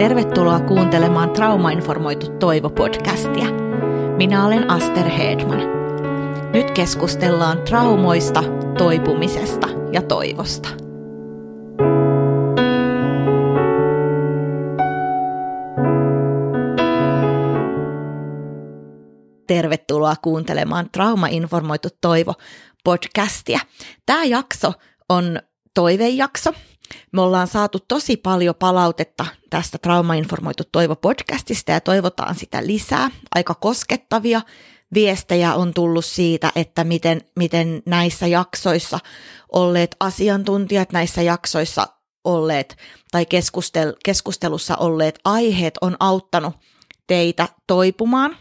Tervetuloa kuuntelemaan Traumainformoitu Toivo-podcastia. Minä olen Aster Hedman. Nyt keskustellaan traumoista, toipumisesta ja toivosta. Tervetuloa kuuntelemaan Traumainformoitu Toivo podcastia. Tämä jakso on toivejakso, me ollaan saatu tosi paljon palautetta tästä Traumainformoitu Toivo-podcastista ja toivotaan sitä lisää. Aika koskettavia viestejä on tullut siitä, että miten, miten näissä jaksoissa olleet asiantuntijat, näissä jaksoissa olleet tai keskustel, keskustelussa olleet aiheet on auttanut teitä toipumaan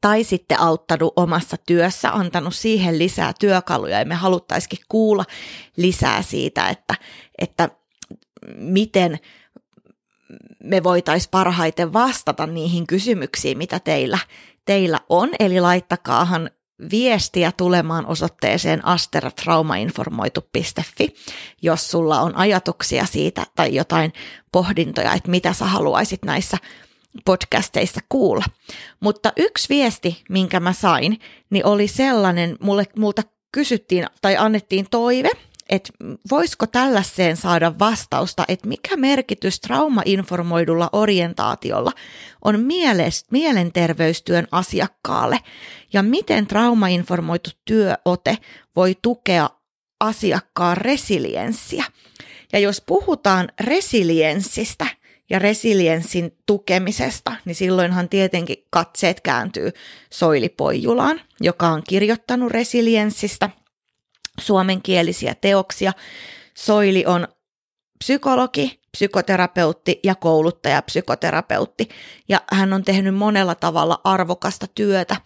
tai sitten auttanut omassa työssä, antanut siihen lisää työkaluja ja me haluttaisikin kuulla lisää siitä, että, että miten me voitaisiin parhaiten vastata niihin kysymyksiin, mitä teillä, teillä on. Eli laittakaahan viestiä tulemaan osoitteeseen asteratraumainformoitu.fi, jos sulla on ajatuksia siitä tai jotain pohdintoja, että mitä sä haluaisit näissä podcasteissa kuulla. Mutta yksi viesti, minkä mä sain, niin oli sellainen, mulle, multa kysyttiin tai annettiin toive, että voisiko tällaiseen saada vastausta, että mikä merkitys traumainformoidulla orientaatiolla on mielenterveystyön asiakkaalle ja miten traumainformoitu työote voi tukea asiakkaan resilienssiä. Ja jos puhutaan resilienssistä ja resilienssin tukemisesta, niin silloinhan tietenkin katseet kääntyy Soili Poijulaan, joka on kirjoittanut resilienssistä – suomenkielisiä teoksia. Soili on psykologi, psykoterapeutti ja kouluttaja psykoterapeutti. Ja hän on tehnyt monella tavalla arvokasta työtä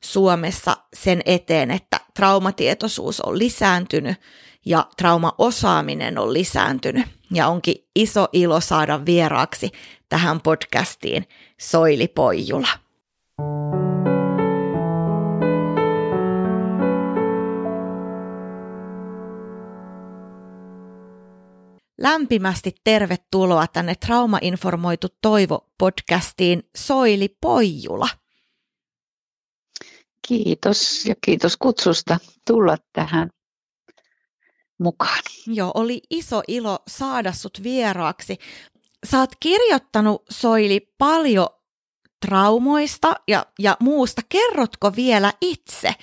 Suomessa sen eteen, että traumatietoisuus on lisääntynyt ja traumaosaaminen on lisääntynyt. Ja onkin iso ilo saada vieraaksi tähän podcastiin Soili Poijula. Lämpimästi tervetuloa tänne Traumainformoitu Toivo-podcastiin Soili Poijula. Kiitos ja kiitos kutsusta tulla tähän mukaan. Joo, oli iso ilo saada sut vieraaksi. Sä oot kirjoittanut Soili paljon traumoista ja, ja muusta. Kerrotko vielä itse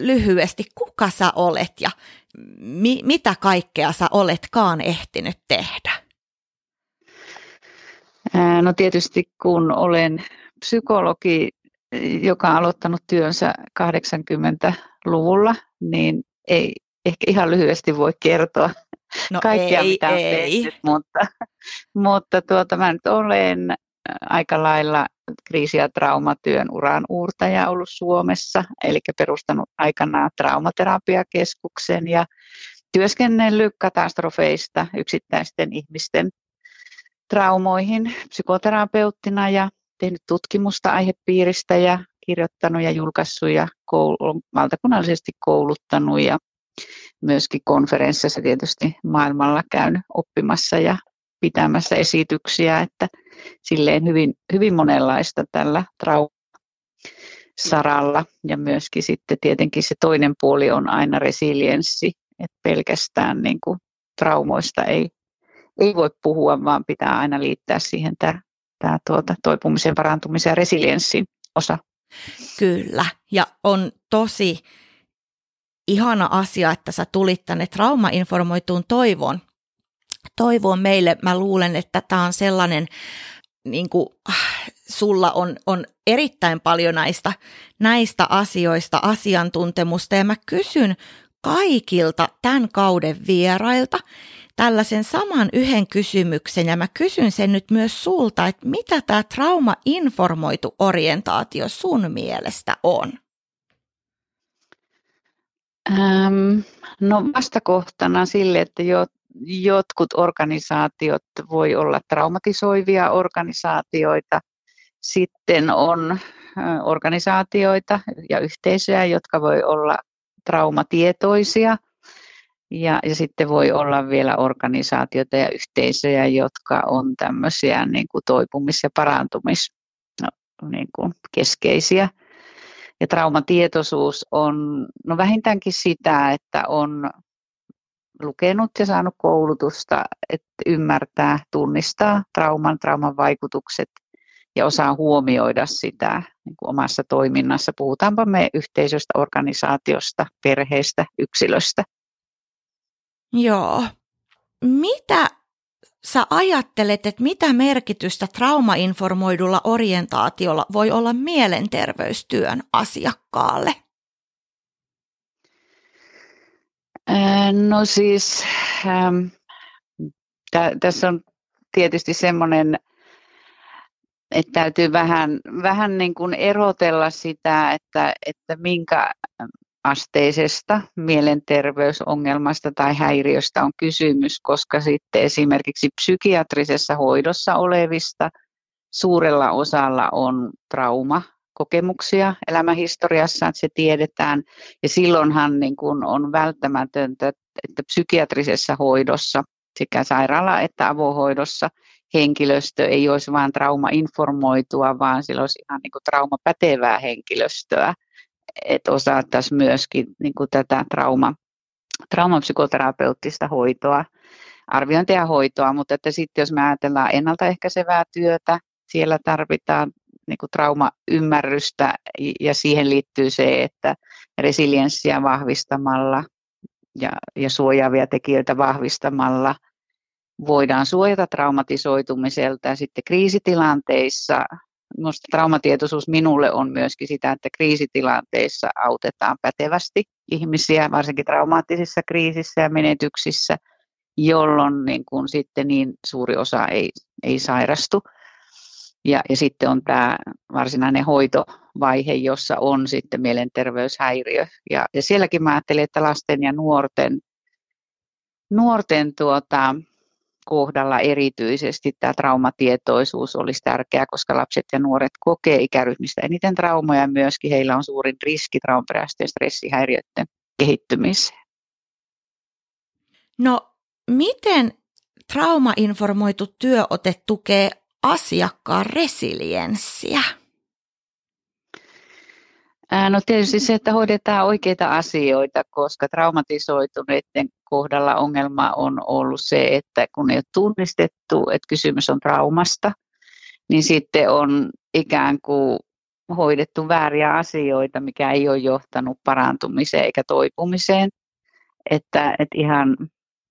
lyhyesti, kuka sä olet ja mi- mitä kaikkea sä oletkaan ehtinyt tehdä? No tietysti kun olen psykologi, joka on aloittanut työnsä 80-luvulla, niin ei ehkä ihan lyhyesti voi kertoa no kaikkea, ei, mitä on ei. tehty, mutta, mutta tuota, mä nyt olen aika lailla kriisi- ja traumatyön uran uurtaja ollut Suomessa, eli perustanut aikanaan traumaterapiakeskuksen ja työskennellyt katastrofeista yksittäisten ihmisten traumoihin psykoterapeuttina ja tehnyt tutkimusta aihepiiristä ja kirjoittanut ja julkaissut ja koul- valtakunnallisesti kouluttanut ja myöskin konferensseissa tietysti maailmalla käynyt oppimassa ja pitämässä esityksiä, että silleen hyvin, hyvin monenlaista tällä traumasaralla. Ja myöskin sitten tietenkin se toinen puoli on aina resilienssi, että pelkästään niin kuin traumoista ei, ei voi puhua, vaan pitää aina liittää siihen tämä, tämä tuota, toipumisen, parantumisen ja resilienssin osa. Kyllä, ja on tosi ihana asia, että sä tulit tänne traumainformoituun toivoon toivoa meille. Mä luulen, että tämä on sellainen, niin kuin, sulla on, on erittäin paljon näistä, näistä asioista asiantuntemusta ja mä kysyn kaikilta tämän kauden vierailta tällaisen saman yhden kysymyksen ja mä kysyn sen nyt myös sulta, että mitä tämä trauma-informoitu orientaatio sun mielestä on? Ähm, no vastakohtana sille, että jo, jotkut organisaatiot voi olla traumatisoivia organisaatioita. Sitten on organisaatioita ja yhteisöjä, jotka voi olla traumatietoisia. Ja, ja sitten voi olla vielä organisaatioita ja yhteisöjä, jotka on tämmöisiä niin kuin toipumis- ja parantumis no, niin keskeisiä. Ja traumatietoisuus on no vähintäänkin sitä, että on lukenut ja saanut koulutusta, että ymmärtää, tunnistaa trauman, trauman vaikutukset ja osaa huomioida sitä niin kuin omassa toiminnassa. Puhutaanpa me yhteisöstä, organisaatiosta, perheestä, yksilöstä. Joo. Mitä sä ajattelet, että mitä merkitystä traumainformoidulla orientaatiolla voi olla mielenterveystyön asiakkaalle? No siis, ähm, tä, tässä on tietysti semmoinen, että täytyy vähän, vähän niin kuin erotella sitä, että, että minkä asteisesta mielenterveysongelmasta tai häiriöstä on kysymys, koska sitten esimerkiksi psykiatrisessa hoidossa olevista suurella osalla on trauma kokemuksia elämähistoriassa, että se tiedetään. Ja silloinhan niin kuin on välttämätöntä, että psykiatrisessa hoidossa sekä sairaala- että avohoidossa henkilöstö ei olisi vain trauma-informoitua, vaan sillä olisi ihan niin kuin traumapätevää henkilöstöä, että osattaisiin myöskin niin kuin tätä trauma, traumapsykoterapeuttista hoitoa, arviointia ja hoitoa, mutta että sitten jos me ajatellaan ennaltaehkäisevää työtä, siellä tarvitaan niin kuin traumaymmärrystä ja siihen liittyy se, että resilienssiä vahvistamalla ja, ja suojaavia tekijöitä vahvistamalla voidaan suojata traumatisoitumiselta. Ja sitten kriisitilanteissa Minusta traumatietoisuus minulle on myöskin sitä, että kriisitilanteissa autetaan pätevästi ihmisiä, varsinkin traumaattisissa kriisissä ja menetyksissä, jolloin niin kuin sitten niin suuri osa ei, ei sairastu. Ja, ja sitten on tämä varsinainen hoitovaihe, jossa on sitten mielenterveyshäiriö. Ja, ja sielläkin mä ajattelin, että lasten ja nuorten, nuorten tuota, kohdalla erityisesti tämä traumatietoisuus olisi tärkeää, koska lapset ja nuoret kokee ikäryhmistä eniten traumoja ja myöskin heillä on suurin riski traumaperäisten stressihäiriöiden kehittymiseen. No, miten traumainformoitu työote tukee asiakkaan resilienssiä? No tietysti se, että hoidetaan oikeita asioita, koska traumatisoituneiden kohdalla ongelma on ollut se, että kun ei ole tunnistettu, että kysymys on traumasta, niin sitten on ikään kuin hoidettu vääriä asioita, mikä ei ole johtanut parantumiseen eikä toipumiseen. Että, että ihan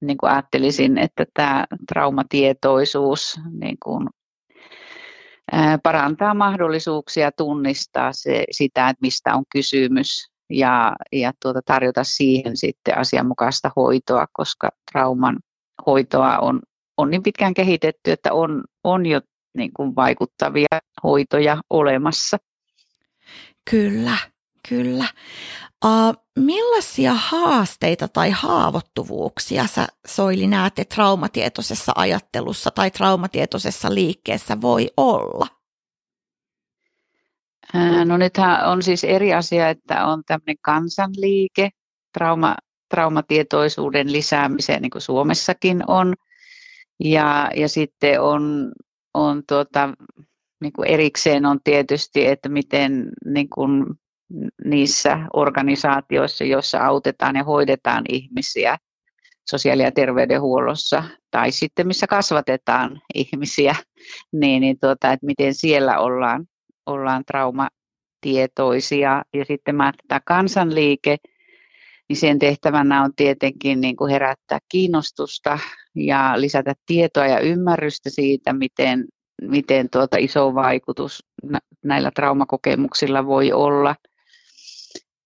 niin kuin ajattelisin, että tämä traumatietoisuus niin kuin parantaa mahdollisuuksia tunnistaa se, sitä, että mistä on kysymys ja, ja tuota, tarjota siihen sitten asianmukaista hoitoa, koska trauman hoitoa on, on niin pitkään kehitetty, että on, on jo niin kuin vaikuttavia hoitoja olemassa. Kyllä, kyllä. Uh, millaisia haasteita tai haavoittuvuuksia sä Soili näette traumatietoisessa ajattelussa tai traumatietoisessa liikkeessä voi olla? No nythän on siis eri asia, että on tämmöinen kansanliike trauma, traumatietoisuuden lisäämiseen, niin kuin Suomessakin on. Ja, ja sitten on, on tuota, niin kuin erikseen on tietysti, että miten niin kuin niissä organisaatioissa, joissa autetaan ja hoidetaan ihmisiä sosiaali- ja terveydenhuollossa tai sitten missä kasvatetaan ihmisiä, niin, niin tuota, että miten siellä ollaan, ollaan traumatietoisia. Ja sitten mä tämä kansanliike, niin sen tehtävänä on tietenkin niin kuin herättää kiinnostusta ja lisätä tietoa ja ymmärrystä siitä, miten, miten tuota iso vaikutus näillä traumakokemuksilla voi olla –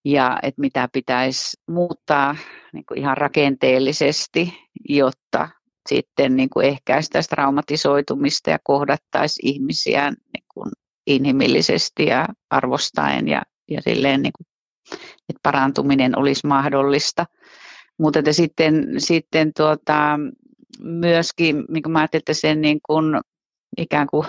ja että mitä pitäisi muuttaa niin kuin ihan rakenteellisesti, jotta sitten niin kuin ehkäistäisiin traumatisoitumista ja kohdattaisiin ihmisiä niin kuin inhimillisesti ja arvostaen ja, ja silleen, niin kuin, että parantuminen olisi mahdollista. Mutta että sitten, sitten tuota, myöskin, niin kuin mä ajattelin, että sen niin kuin, ikään kuin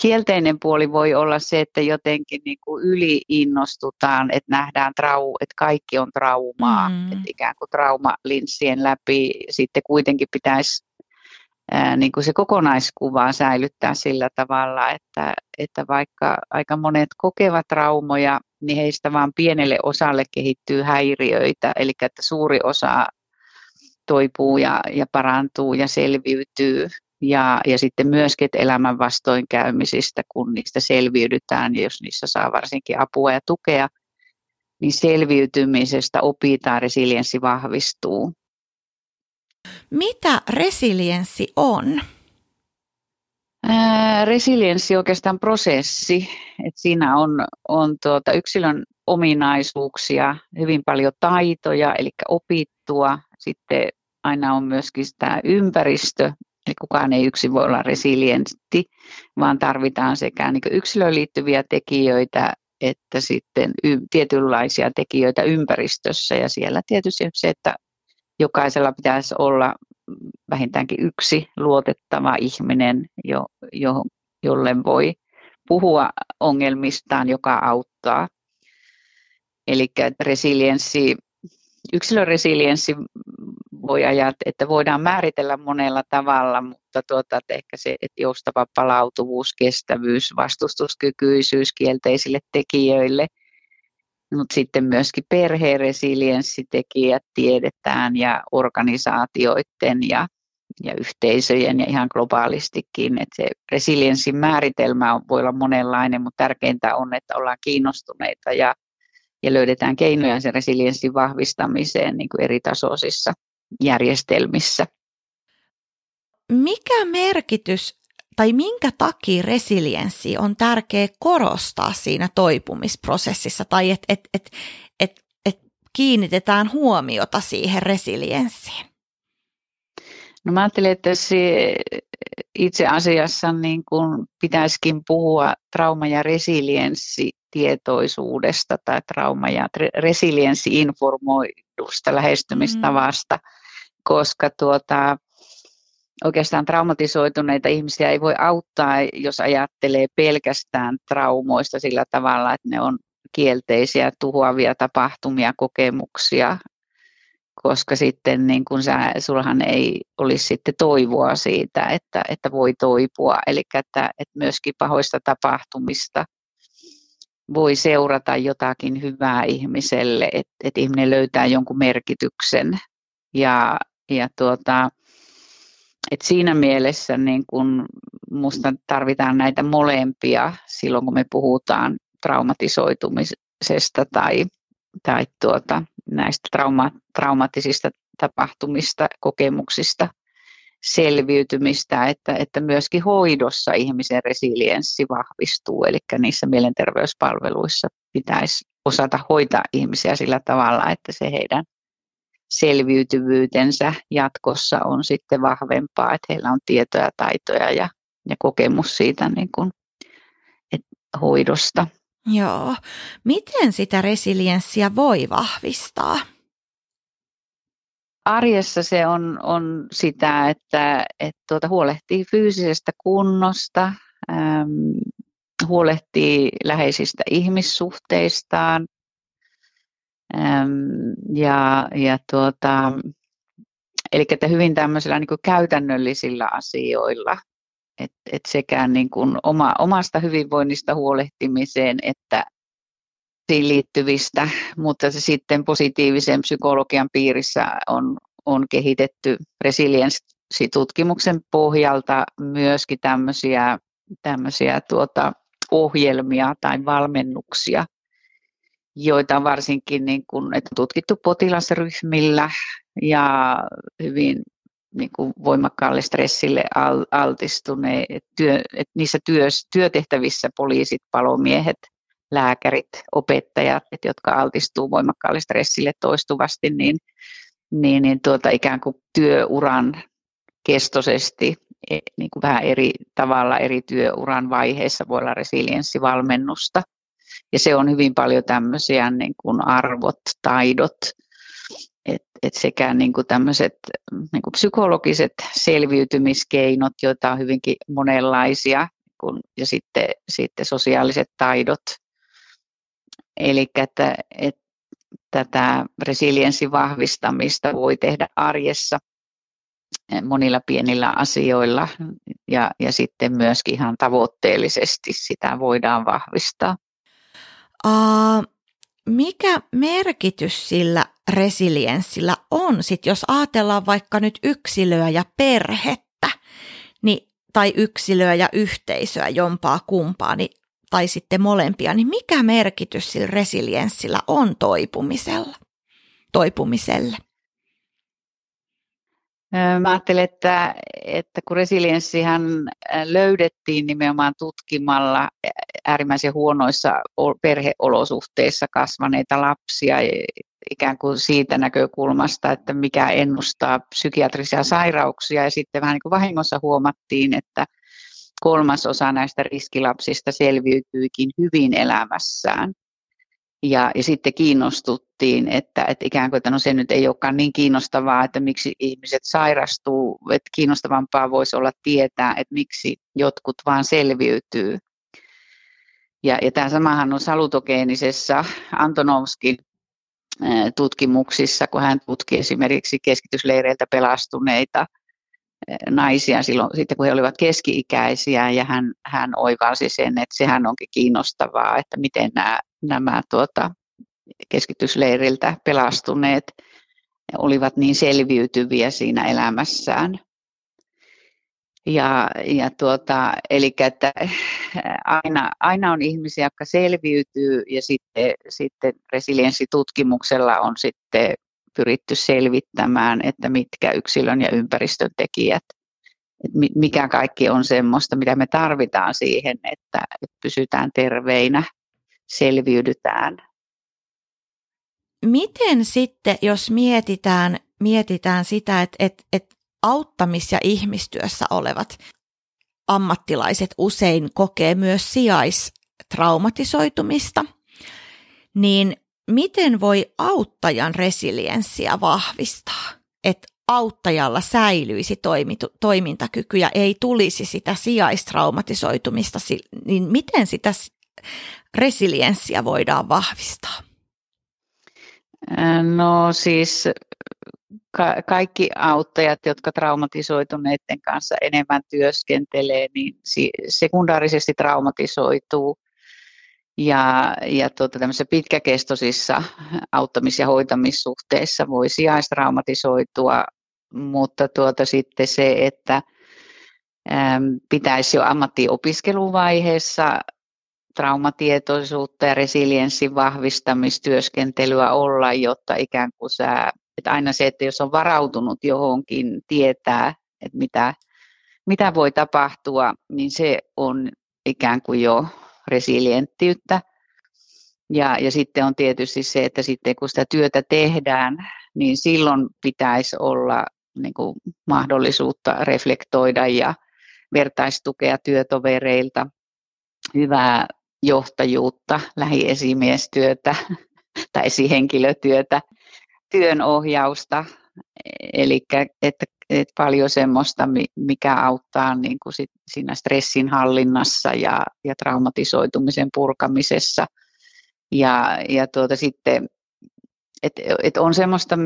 kielteinen puoli voi olla se, että jotenkin niin kuin yliinnostutaan, että nähdään, trau, että kaikki on traumaa, mm. että ikään kuin traumalinssien läpi sitten kuitenkin pitäisi ää, niin kuin se kokonaiskuva säilyttää sillä tavalla, että, että vaikka aika monet kokevat traumoja, niin heistä vain pienelle osalle kehittyy häiriöitä, eli että suuri osa toipuu ja, ja parantuu ja selviytyy. Ja, ja sitten myöskin että elämän vastoinkäymisistä, kun niistä selviydytään, ja jos niissä saa varsinkin apua ja tukea, niin selviytymisestä opitaan, resilienssi vahvistuu. Mitä resilienssi on? Ää, resilienssi on oikeastaan prosessi. Et siinä on, on tuota yksilön ominaisuuksia, hyvin paljon taitoja, eli opittua. Sitten aina on myöskin tämä ympäristö, eli kukaan ei yksin voi olla resilientti, vaan tarvitaan sekä niin yksilöön liittyviä tekijöitä että sitten y- tietynlaisia tekijöitä ympäristössä. Ja siellä tietysti se, että jokaisella pitäisi olla vähintäänkin yksi luotettava ihminen, jo, jo, jolle voi puhua ongelmistaan, joka auttaa. Eli resilienssi, yksilön resilienssi voi ajatella, että voidaan määritellä monella tavalla, mutta tuota, että ehkä se että joustava palautuvuus, kestävyys, vastustuskykyisyys kielteisille tekijöille – mutta sitten myöskin perheen resilienssitekijät tiedetään ja organisaatioiden ja, ja yhteisöjen ja ihan globaalistikin. Et se resilienssin määritelmä on, voi olla monenlainen, mutta tärkeintä on, että ollaan kiinnostuneita ja, ja löydetään keinoja sen resilienssin vahvistamiseen niin kuin eri tasoisissa järjestelmissä. Mikä merkitys tai minkä takia resilienssi on tärkeä korostaa siinä toipumisprosessissa tai että et, et, et, et kiinnitetään huomiota siihen resilienssiin? No mä ajattelen, että se itse asiassa niin kuin pitäisikin puhua trauma- ja resilienssitietoisuudesta tai trauma- ja resilienssi-informoidusta lähestymistavasta, mm. koska tuota, oikeastaan traumatisoituneita ihmisiä ei voi auttaa, jos ajattelee pelkästään traumoista sillä tavalla, että ne on kielteisiä, tuhoavia tapahtumia, kokemuksia, koska sitten niin kun sä, sulhan ei olisi sitten toivoa siitä, että, että voi toipua. Eli että, että myöskin pahoista tapahtumista voi seurata jotakin hyvää ihmiselle, että, että ihminen löytää jonkun merkityksen. Ja, ja tuota, et siinä mielessä niin kun musta tarvitaan näitä molempia silloin, kun me puhutaan traumatisoitumisesta tai, tai tuota, näistä trauma, traumatisista tapahtumista, kokemuksista, selviytymistä, että, että myöskin hoidossa ihmisen resilienssi vahvistuu, eli niissä mielenterveyspalveluissa pitäisi osata hoitaa ihmisiä sillä tavalla, että se heidän selviytyvyytensä jatkossa on sitten vahvempaa, että heillä on tietoja, taitoja ja, ja kokemus siitä niin kuin, et, hoidosta. Joo. Miten sitä resilienssiä voi vahvistaa? Arjessa se on, on sitä, että, että tuota, huolehtii fyysisestä kunnosta, äm, huolehtii läheisistä ihmissuhteistaan, ja, ja tuota, eli että hyvin tämmöisillä niin käytännöllisillä asioilla, että et sekä niin kuin oma, omasta hyvinvoinnista huolehtimiseen että liittyvistä, mutta se sitten positiivisen psykologian piirissä on, on kehitetty resilienssitutkimuksen pohjalta myöskin tämmöisiä, tämmöisiä tuota, ohjelmia tai valmennuksia, joita varsinkin niin kuin, että tutkittu potilasryhmillä ja hyvin niin kuin voimakkaalle stressille altistuneet, työ, niissä työ, työtehtävissä poliisit, palomiehet, lääkärit, opettajat, että jotka altistuu voimakkaalle stressille toistuvasti, niin, niin, niin tuota, ikään kuin työuran kestoisesti e, niin kuin vähän eri tavalla eri työuran vaiheissa voi olla resilienssivalmennusta – ja se on hyvin paljon tämmöisiä niin kuin arvot, taidot, että et sekä niin kuin tämmöiset niin kuin psykologiset selviytymiskeinot, joita on hyvinkin monenlaisia, kun, ja sitten, sitten sosiaaliset taidot. Eli että, että tätä resilienssin vahvistamista voi tehdä arjessa monilla pienillä asioilla ja, ja sitten myöskin ihan tavoitteellisesti sitä voidaan vahvistaa. Uh, mikä merkitys sillä resilienssillä on, sit jos ajatellaan vaikka nyt yksilöä ja perhettä, niin, tai yksilöä ja yhteisöä jompaa kumpaa, niin, tai sitten molempia, niin mikä merkitys sillä resilienssillä on toipumisella, toipumiselle? Mä ajattelen, että, että kun resilienssihän löydettiin nimenomaan tutkimalla äärimmäisen huonoissa perheolosuhteissa kasvaneita lapsia, ikään kuin siitä näkökulmasta, että mikä ennustaa psykiatrisia sairauksia. Ja sitten vähän niin kuin vahingossa huomattiin, että kolmas osa näistä riskilapsista selviytyikin hyvin elämässään. Ja, ja sitten kiinnostuttiin, että, että ikään kuin että no se nyt ei olekaan niin kiinnostavaa, että miksi ihmiset sairastuu, että kiinnostavampaa voisi olla tietää, että miksi jotkut vaan selviytyy. Ja, ja tämä samahan on salutogeenisessa Antonovskin tutkimuksissa, kun hän tutki esimerkiksi keskitysleireiltä pelastuneita naisia silloin, sitten kun he olivat keski-ikäisiä ja hän, hän oivalsi sen, että sehän onkin kiinnostavaa, että miten nämä, nämä tuota, keskitysleiriltä pelastuneet olivat niin selviytyviä siinä elämässään. Ja, ja tuota, eli että aina, aina on ihmisiä, jotka selviytyy ja sitten, sitten resilienssitutkimuksella on sitten pyritty selvittämään, että mitkä yksilön ja ympäristön tekijät, mikä kaikki on semmoista, mitä me tarvitaan siihen, että, pysytään terveinä, selviydytään. Miten sitten, jos mietitään, mietitään sitä, että, että, että auttamis- ja ihmistyössä olevat ammattilaiset usein kokee myös sijaistraumatisoitumista, niin miten voi auttajan resilienssiä vahvistaa, että auttajalla säilyisi toimitu, toimintakyky ja ei tulisi sitä sijaistraumatisoitumista, niin miten sitä resilienssiä voidaan vahvistaa? No siis ka- kaikki auttajat, jotka traumatisoituneiden kanssa enemmän työskentelee, niin sekundaarisesti traumatisoituu. Ja, ja tuota, pitkäkestoisissa auttamis- ja hoitamissuhteissa voi sijaistraumatisoitua, mutta tuota, sitten se, että äm, pitäisi jo ammattiopiskeluvaiheessa traumatietoisuutta ja resilienssin vahvistamistyöskentelyä olla, jotta ikään kuin sä että aina se, että jos on varautunut johonkin, tietää, että mitä, mitä voi tapahtua, niin se on ikään kuin jo resilienttiyttä. Ja, ja sitten on tietysti se, että sitten kun sitä työtä tehdään, niin silloin pitäisi olla niin kuin mahdollisuutta reflektoida ja vertaistukea työtovereilta, hyvää johtajuutta, lähiesimiestyötä tai esihenkilötyötä työnohjausta, eli että, että paljon semmoista, mikä auttaa niin kuin sit siinä stressin hallinnassa ja, ja traumatisoitumisen purkamisessa. Ja, ja tuota sitten, että et on semmoista,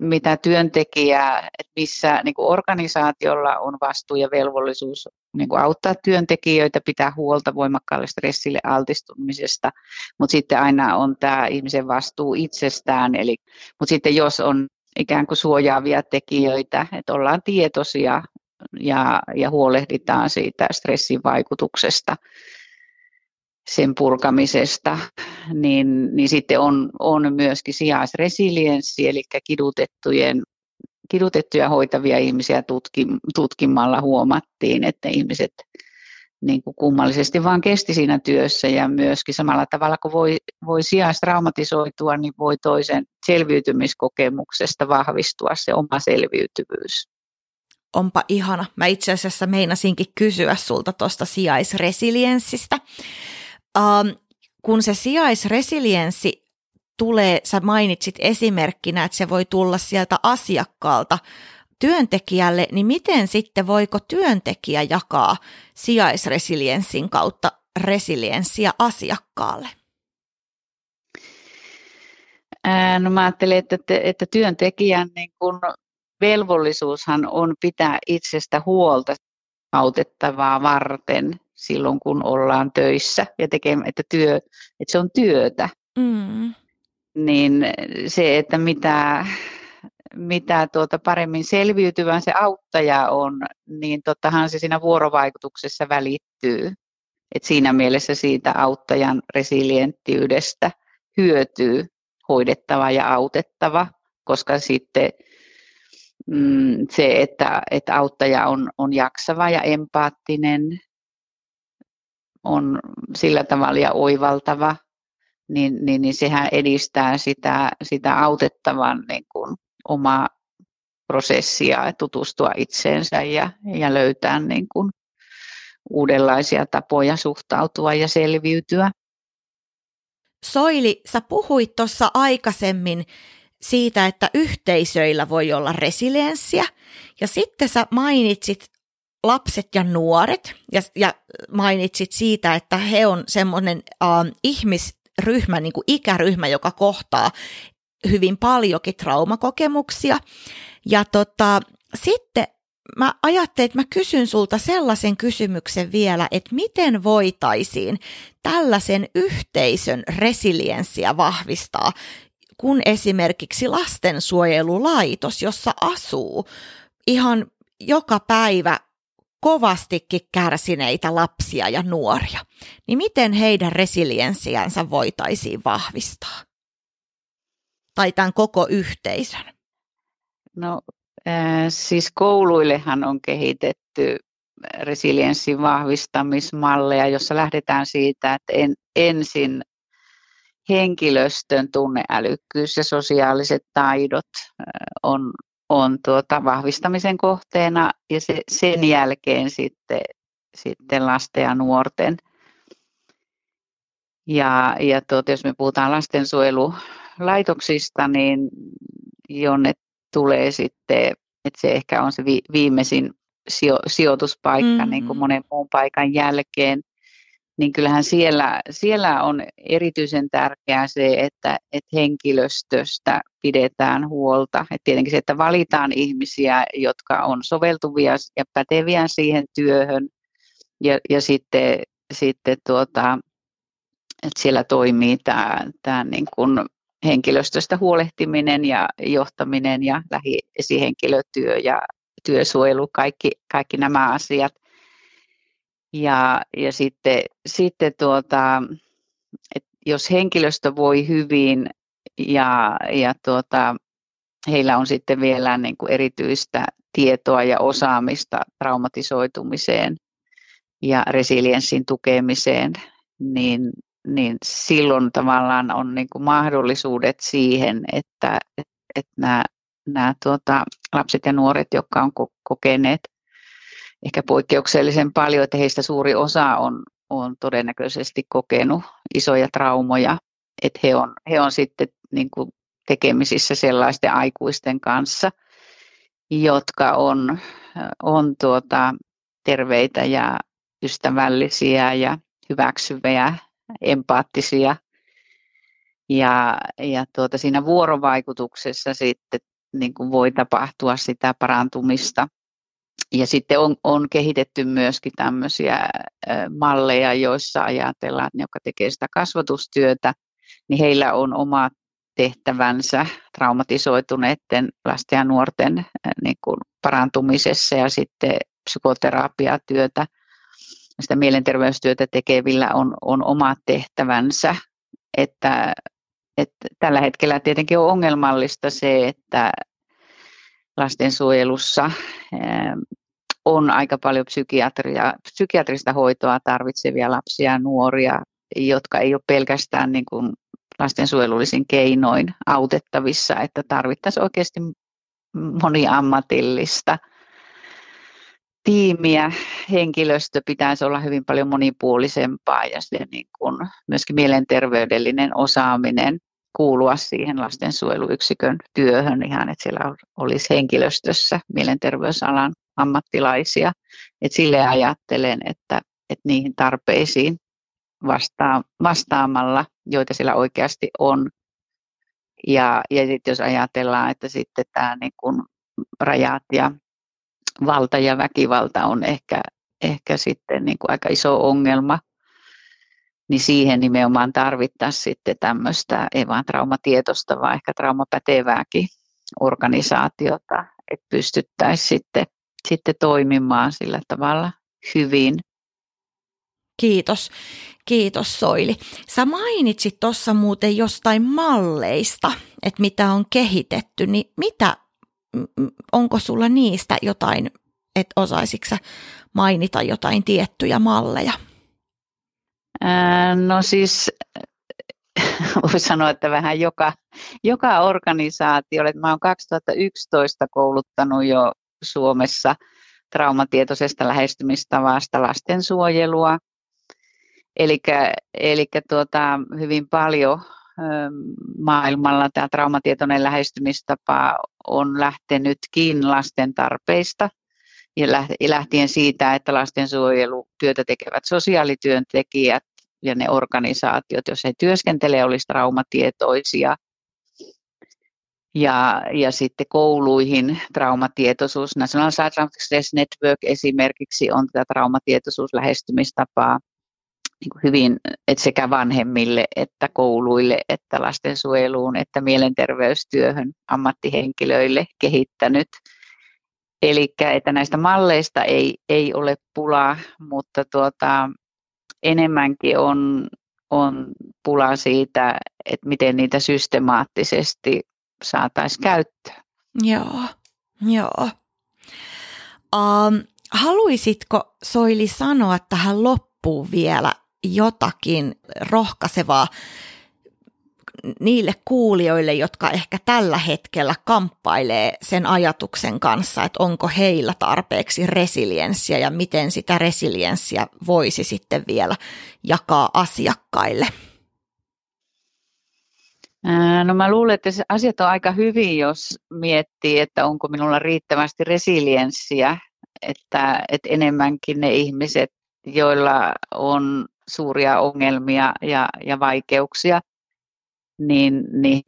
mitä työntekijä, että missä niin kuin organisaatiolla on vastuu ja velvollisuus niin kuin auttaa työntekijöitä, pitää huolta voimakkaalle stressille altistumisesta, mutta sitten aina on tämä ihmisen vastuu itsestään, eli, mutta sitten jos on ikään kuin suojaavia tekijöitä, että ollaan tietoisia ja, ja huolehditaan siitä stressin vaikutuksesta, sen purkamisesta, niin, niin sitten on, on myöskin sijaisresilienssi, eli kidutettujen kidutettuja hoitavia ihmisiä tutki, tutkimalla huomattiin, että ihmiset niin kuin kummallisesti vaan kesti siinä työssä ja myöskin samalla tavalla kuin voi, voi sijaistraumatisoitua, niin voi toisen selviytymiskokemuksesta vahvistua se oma selviytyvyys. Onpa ihana. Mä itse asiassa meinasinkin kysyä sulta tuosta sijaisresilienssistä. Um, kun se sijaisresilienssi tulee, sä mainitsit esimerkkinä, että se voi tulla sieltä asiakkaalta työntekijälle, niin miten sitten voiko työntekijä jakaa sijaisresilienssin kautta resilienssiä asiakkaalle? No mä ajattelen, että, että työntekijän niin kun velvollisuushan on pitää itsestä huolta autettavaa varten silloin, kun ollaan töissä ja tekemään, että, työ, että se on työtä. Mm. Niin se, että mitä, mitä tuota paremmin selviytyvän se auttaja on, niin tottahan se siinä vuorovaikutuksessa välittyy. Et siinä mielessä siitä auttajan resilienttiydestä hyötyy hoidettava ja autettava, koska sitten mm, se, että, että auttaja on, on jaksava ja empaattinen, on sillä tavalla ja oivaltava, niin, niin, niin sehän edistää sitä, sitä autettavan niin kuin, omaa prosessia, tutustua itseensä ja, ja löytää niin kuin, uudenlaisia tapoja suhtautua ja selviytyä. Soili, sä puhuit tuossa aikaisemmin siitä, että yhteisöillä voi olla resilienssiä, ja sitten sä mainitsit lapset ja nuoret, ja, ja mainitsit siitä, että he on semmoinen äh, ihmisryhmä, niin kuin ikäryhmä, joka kohtaa hyvin paljonkin traumakokemuksia. Ja tota, sitten mä ajattelin, että mä kysyn sulta sellaisen kysymyksen vielä, että miten voitaisiin tällaisen yhteisön resilienssiä vahvistaa, kun esimerkiksi lastensuojelulaitos, jossa asuu ihan joka päivä kovastikin kärsineitä lapsia ja nuoria, niin miten heidän resilienssiänsä voitaisiin vahvistaa? Tai tämän koko yhteisön? No siis kouluillehan on kehitetty resilienssin vahvistamismalleja, jossa lähdetään siitä, että en, ensin henkilöstön tunneälykkyys ja sosiaaliset taidot on, on tuota vahvistamisen kohteena ja se, sen jälkeen sitten, sitten lasten ja nuorten. Ja, ja tuota, jos me puhutaan lastensuojelulaitoksista, niin jonne tulee sitten, että se ehkä on se vi, viimeisin sijo, sijoituspaikka mm-hmm. niin kuin monen muun paikan jälkeen, niin kyllähän siellä, siellä on erityisen tärkeää se, että, että henkilöstöstä pidetään huolta. Et tietenkin se, että valitaan ihmisiä, jotka on soveltuvia ja päteviä siihen työhön, ja, ja sitten, sitten tuota, että siellä toimii tämä, tämä niin kuin henkilöstöstä huolehtiminen ja johtaminen ja lähiesihenkilötyö ja työsuojelu, kaikki, kaikki nämä asiat. Ja, ja sitten, sitten tuota, jos henkilöstö voi hyvin ja, ja tuota, heillä on sitten vielä niin kuin erityistä tietoa ja osaamista traumatisoitumiseen ja resilienssin tukemiseen, niin, niin silloin tavallaan on niin kuin mahdollisuudet siihen, että, että, että nämä, nämä tuota, lapset ja nuoret, jotka on kokeneet ehkä poikkeuksellisen paljon, että heistä suuri osa on, on todennäköisesti kokenut isoja traumoja, että he on, he on sitten niin kuin tekemisissä sellaisten aikuisten kanssa, jotka on, on tuota, terveitä ja ystävällisiä ja hyväksyviä, empaattisia. Ja, ja tuota, siinä vuorovaikutuksessa sitten niin kuin voi tapahtua sitä parantumista – ja sitten on, on kehitetty myöskin tämmöisiä malleja, joissa ajatellaan, että ne, jotka tekevät sitä kasvatustyötä, niin heillä on oma tehtävänsä traumatisoituneiden lasten ja nuorten niin kuin parantumisessa ja sitten psykoterapiatyötä. Sitä mielenterveystyötä tekevillä on, on oma tehtävänsä, että, että tällä hetkellä tietenkin on ongelmallista se, että lastensuojelussa on aika paljon psykiatria, psykiatrista hoitoa tarvitsevia lapsia ja nuoria, jotka ei ole pelkästään niin kuin lastensuojelullisin keinoin autettavissa, että tarvittaisiin oikeasti moniammatillista tiimiä, henkilöstö pitäisi olla hyvin paljon monipuolisempaa ja niin kuin myöskin mielenterveydellinen osaaminen kuulua siihen lastensuojeluyksikön työhön ihan, että siellä olisi henkilöstössä mielenterveysalan ammattilaisia. Että sille ajattelen, että, että niihin tarpeisiin vastaa, vastaamalla, joita siellä oikeasti on. Ja, ja sitten jos ajatellaan, että sitten tämä niin kun rajat ja valta ja väkivalta on ehkä, ehkä sitten niin kuin aika iso ongelma, niin siihen nimenomaan tarvittaisiin sitten tämmöistä, ei vain traumatietosta, vaan ehkä traumapätevääkin organisaatiota, että pystyttäisiin sitten, sitten toimimaan sillä tavalla hyvin. Kiitos. Kiitos Soili. Sä mainitsit tuossa muuten jostain malleista, että mitä on kehitetty, niin mitä, onko sulla niistä jotain, että osaisitko mainita jotain tiettyjä malleja? No siis voisi sanoa, että vähän joka, joka organisaatio, mä olen 2011 kouluttanut jo Suomessa traumatietoisesta lähestymistavasta lastensuojelua. Eli tuota, hyvin paljon maailmalla tämä traumatietoinen lähestymistapa on lähtenytkin lasten tarpeista ja lähtien siitä, että lastensuojelutyötä tekevät sosiaalityöntekijät ja ne organisaatiot, jos he työskentelee, olisi traumatietoisia. Ja, ja sitten kouluihin traumatietoisuus. National Psychiatric Stress Network esimerkiksi on tätä traumatietoisuuslähestymistapaa hyvin että sekä vanhemmille että kouluille että lastensuojeluun että mielenterveystyöhön ammattihenkilöille kehittänyt. Eli että näistä malleista ei, ei ole pulaa, mutta tuota, enemmänkin on, on pula siitä, että miten niitä systemaattisesti saataisiin käyttöön. Joo, joo. Um, haluaisitko Soili sanoa tähän loppuun vielä jotakin rohkaisevaa niille kuulijoille, jotka ehkä tällä hetkellä kamppailee sen ajatuksen kanssa, että onko heillä tarpeeksi resilienssiä ja miten sitä resilienssiä voisi sitten vielä jakaa asiakkaille? No mä luulen, että se asiat on aika hyvin, jos miettii, että onko minulla riittävästi resilienssiä, että, että enemmänkin ne ihmiset, joilla on suuria ongelmia ja, ja vaikeuksia, niin niihin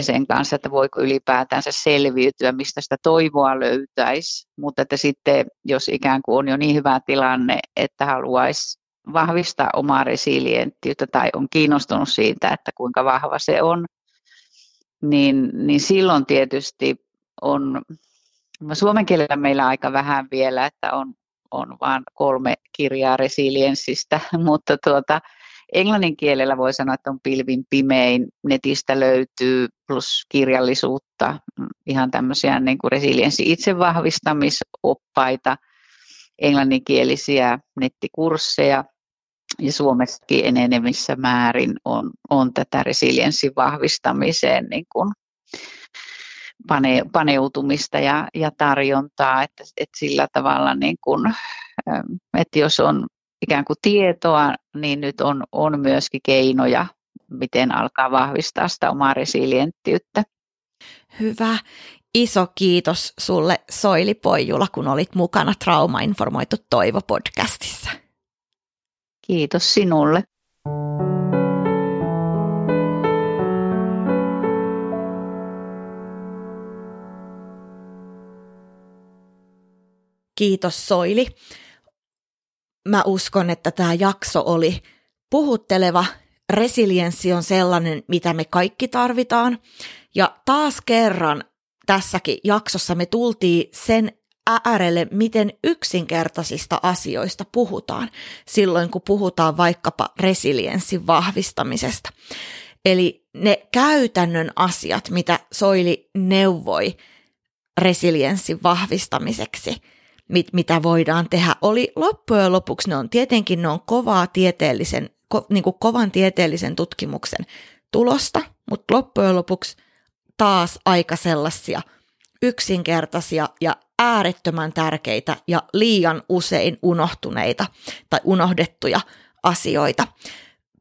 sen kanssa, että voiko ylipäätänsä selviytyä, mistä sitä toivoa löytäisi. Mutta että sitten, jos ikään kuin on jo niin hyvä tilanne, että haluaisi vahvistaa omaa resilienttiyttä tai on kiinnostunut siitä, että kuinka vahva se on, niin, niin silloin tietysti on, suomen kielellä meillä aika vähän vielä, että on, on vain kolme kirjaa resilienssistä, mutta tuota, englannin kielellä voi sanoa, että on pilvin pimein. Netistä löytyy plus kirjallisuutta, mm, ihan tämmöisiä niin kuin resilienssi itsevahvistamisoppaita, englanninkielisiä nettikursseja ja Suomessakin enenevissä määrin on, on tätä resilienssin vahvistamiseen niin kuin pane, paneutumista ja, ja tarjontaa, että, että sillä tavalla niin kuin, että jos on ikään kuin tietoa, niin nyt on, on myöskin keinoja, miten alkaa vahvistaa sitä omaa resilienttiyttä. Hyvä. Iso kiitos sulle Soili Poijula, kun olit mukana Trauma-informoitu Toivo-podcastissa. Kiitos sinulle. Kiitos Soili mä uskon, että tämä jakso oli puhutteleva. Resilienssi on sellainen, mitä me kaikki tarvitaan. Ja taas kerran tässäkin jaksossa me tultiin sen äärelle, miten yksinkertaisista asioista puhutaan silloin, kun puhutaan vaikkapa resilienssin vahvistamisesta. Eli ne käytännön asiat, mitä Soili neuvoi resilienssin vahvistamiseksi – mit, mitä voidaan tehdä, oli loppujen lopuksi, ne on tietenkin ne on kovaa tieteellisen, ko, niin kuin kovan tieteellisen tutkimuksen tulosta, mutta loppujen lopuksi taas aika sellaisia yksinkertaisia ja äärettömän tärkeitä ja liian usein unohtuneita tai unohdettuja asioita.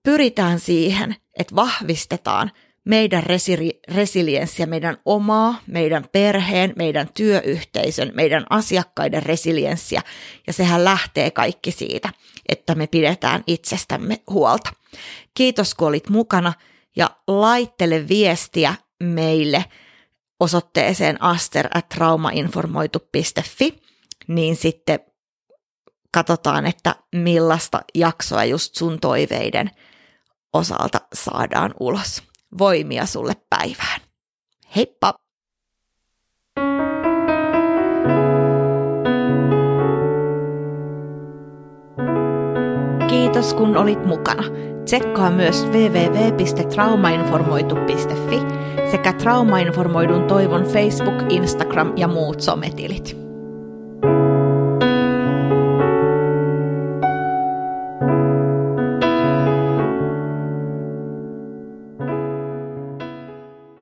Pyritään siihen, että vahvistetaan meidän resili- resilienssiä, meidän omaa, meidän perheen, meidän työyhteisön, meidän asiakkaiden resilienssiä. Ja sehän lähtee kaikki siitä, että me pidetään itsestämme huolta. Kiitos kun olit mukana ja laittele viestiä meille osoitteeseen aster.traumainformoitu.fi, niin sitten katsotaan, että millaista jaksoa just sun toiveiden osalta saadaan ulos. Voimia sulle päivään. Heippa! Kiitos kun olit mukana. Tsekkaa myös www.traumainformoitu.fi sekä Traumainformoidun toivon Facebook, Instagram ja muut sometilit.